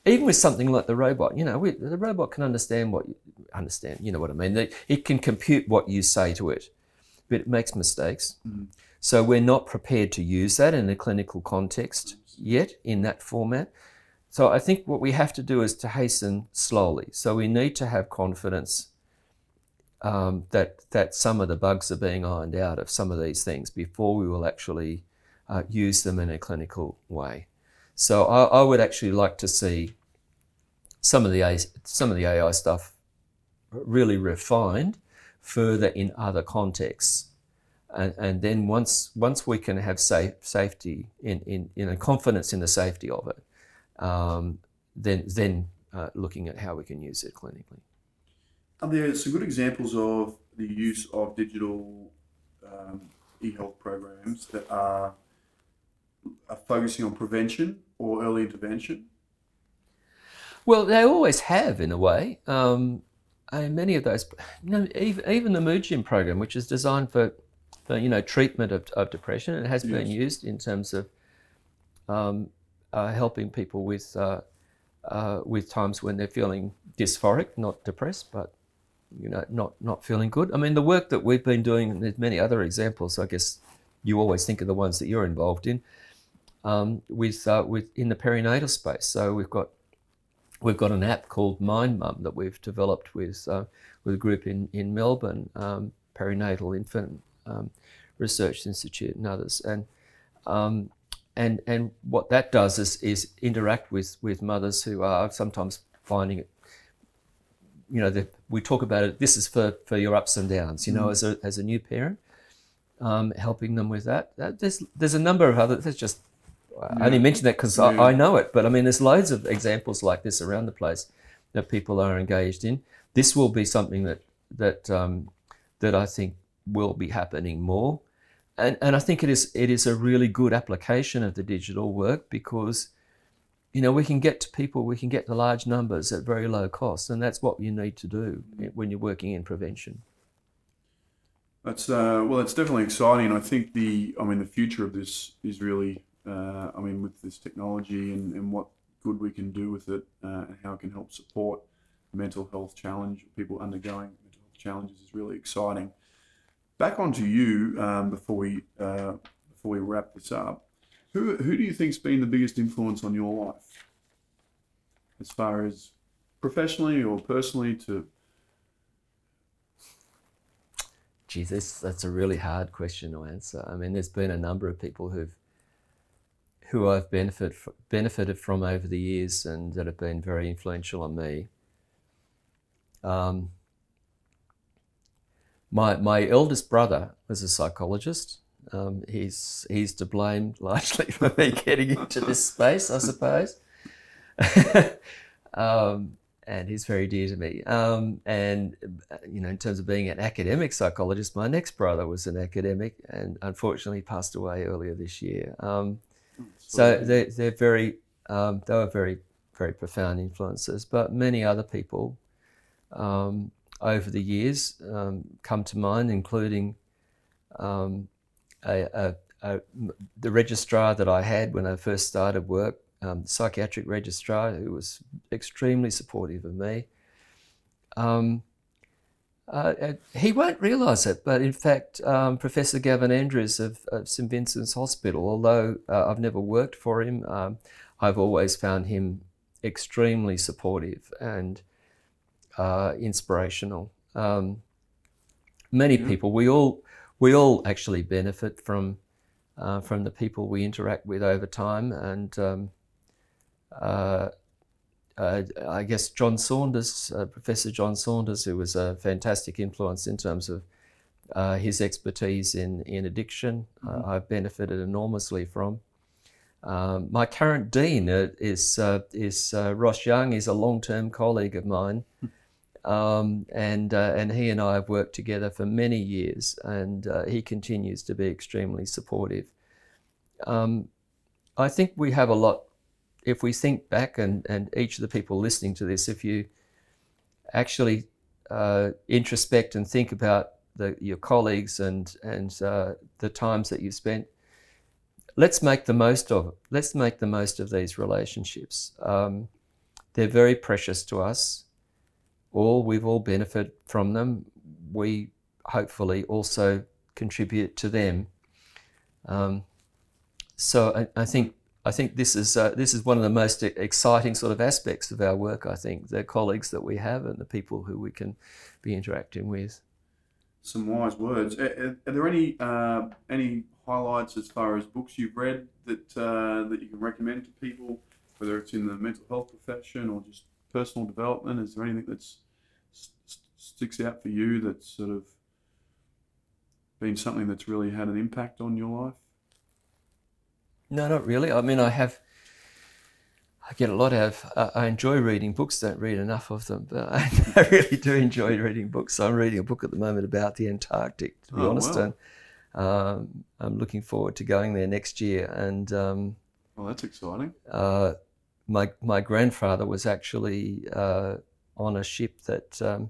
even with something like the robot, you know, we, the robot can understand what you understand. You know what I mean? It can compute what you say to it, but it makes mistakes. Mhm. So we're not prepared to use that in a clinical context yet in that format. So I think what we have to do is to hasten slowly. So we need to have confidence um, that that some of the bugs are being ironed out of some of these things before we will actually uh, use them in a clinical way. So I, I would actually like to see some of the A, some of the AI stuff really refined further in other contexts. And, and then once once we can have safe, safety in, in, in a confidence in the safety of it, um, then then uh, looking at how we can use it clinically. Are there some good examples of the use of digital um, e-health programs that are, are focusing on prevention or early intervention? Well, they always have in a way. Um, and many of those, you know, even, even the Mood Gym program, which is designed for, for you know, treatment of, of depression, it has been used in terms of um, uh, helping people with uh, uh, with times when they're feeling dysphoric, not depressed, but you know, not not feeling good. I mean, the work that we've been doing, and there's many other examples. I guess you always think of the ones that you're involved in, um, with uh, with in the perinatal space. So we've got we've got an app called Mind Mum that we've developed with uh, with a group in in Melbourne, um, Perinatal Infant um, Research Institute and others, and um, and and what that does is is interact with with mothers who are sometimes finding it. You know, that we talk about it. This is for for your ups and downs. You know, Mm. as a as a new parent, um, helping them with that. that. There's there's a number of other. There's just I only mention that because. I, I know it, but I mean, there's loads of examples like this around the place that people are engaged in. This will be something that that um, that I think will be happening more, and and I think it is it is a really good application of the digital work because you know we can get to people, we can get to large numbers at very low cost, and that's what you need to do when you're working in prevention. That's uh, well, it's definitely exciting. I think the, I mean, the future of this is really, uh, I mean, with this technology and, and what good we can do with it, uh, and how it can help support mental health challenge people undergoing mental health challenges is really exciting. Back onto you um, before we uh, before we wrap this up. Who who do you think's been the biggest influence on your life, as far as professionally or personally to this, that's a really hard question to answer. I mean, there's been a number of people who've who I've benefit, benefited from over the years and that have been very influential on me. Um, my, my eldest brother was a psychologist. Um, he's, he's to blame largely for me getting into this space, I suppose. um, and he's very dear to me. Um, and you know, in terms of being an academic psychologist, my next brother was an academic, and unfortunately passed away earlier this year. Um, so they're, they're very um, they were very very profound influences. But many other people um, over the years um, come to mind, including um, a, a, a, the registrar that I had when I first started work um, psychiatric registrar who was extremely supportive of me. Uh, uh, he won't realise it, but in fact, um, Professor Gavin Andrews of, of St Vincent's Hospital, although uh, I've never worked for him, um, I've always found him extremely supportive and uh, inspirational. Um, many yeah. people, we all, we all actually benefit from uh, from the people we interact with over time, and um, uh, uh, I guess John Saunders, uh, Professor John Saunders, who was a fantastic influence in terms of uh, his expertise in, in addiction, uh, mm-hmm. I've benefited enormously from. Um, my current dean uh, is, is Ross Young, He's a long term colleague of mine. Hmm. Um, and, and he and I have worked together for many years, and he continues to be extremely supportive. Um, I think we have a lot if we think back and, and each of the people listening to this, if you actually uh, introspect and think about the, your colleagues and, and uh, the times that you've spent, let's make the most of it. Let's make the most of these relationships. Um, they're very precious to us. All we've all benefited from them. We hopefully also contribute to them. Um, so I, I think I think this is uh, this is one of the most exciting sort of aspects of our work. I think the colleagues that we have and the people who we can be interacting with. Some wise words. Are, are there any uh, any highlights as far as books you've read that uh, that you can recommend to people, whether it's in the mental health profession or just personal development? Is there anything that st- sticks out for you that's sort of been something that's really had an impact on your life? No, not really. I mean, I have. I get a lot out of. Uh, I enjoy reading books. Don't read enough of them, but I, I, really do enjoy reading books. So I'm reading a book at the moment about the Antarctic, to be oh, honest, wow. and um, I'm looking forward to going there next year. And um, well, that's exciting. Uh, my my grandfather was actually uh, on a ship that um,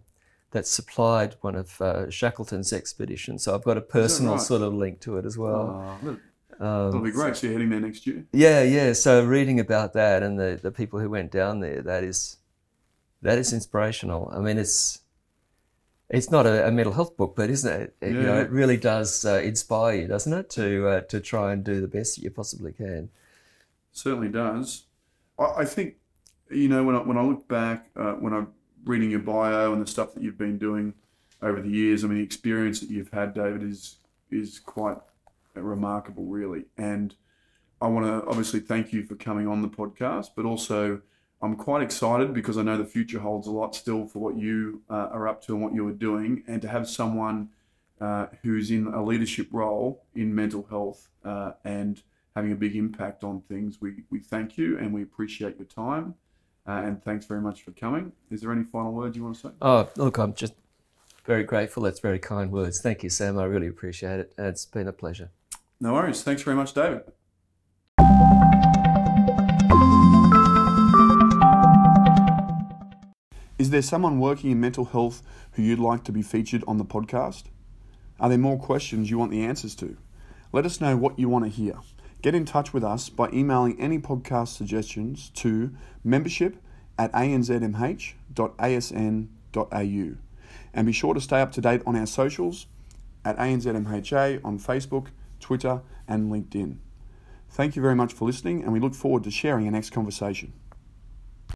that supplied one of uh, Shackleton's expeditions, so I've got a personal right? sort of link to it as well. Oh, um, That'll be great. So you're heading there next year. Yeah, yeah. So reading about that and the, the people who went down there, that is that is inspirational. I mean, it's it's not a, a mental health book, but isn't it? it yeah. You know, it really does uh, inspire you, doesn't it, to uh, to try and do the best that you possibly can. Certainly does. I, I think you know when I, when I look back uh, when I'm reading your bio and the stuff that you've been doing over the years. I mean, the experience that you've had, David, is is quite remarkable, really. And I want to obviously thank you for coming on the podcast, but also I'm quite excited because I know the future holds a lot still for what you uh, are up to and what you are doing, and to have someone uh, who's in a leadership role in mental health uh, and having a big impact on things. We, we thank you and we appreciate your time. Uh, and thanks very much for coming. Is there any final words you want to say? Oh, look, I'm just very grateful. That's very kind words. Thank you, Sam. I really appreciate it. It's been a pleasure. No worries. Thanks very much, David. Is there someone working in mental health who you'd like to be featured on the podcast? Are there more questions you want the answers to? Let us know what you want to hear. Get in touch with us by emailing any podcast suggestions to membership at anzmh.asn.au. And be sure to stay up to date on our socials at ANZMHA on Facebook, Twitter, and LinkedIn. Thank you very much for listening, and we look forward to sharing our next conversation.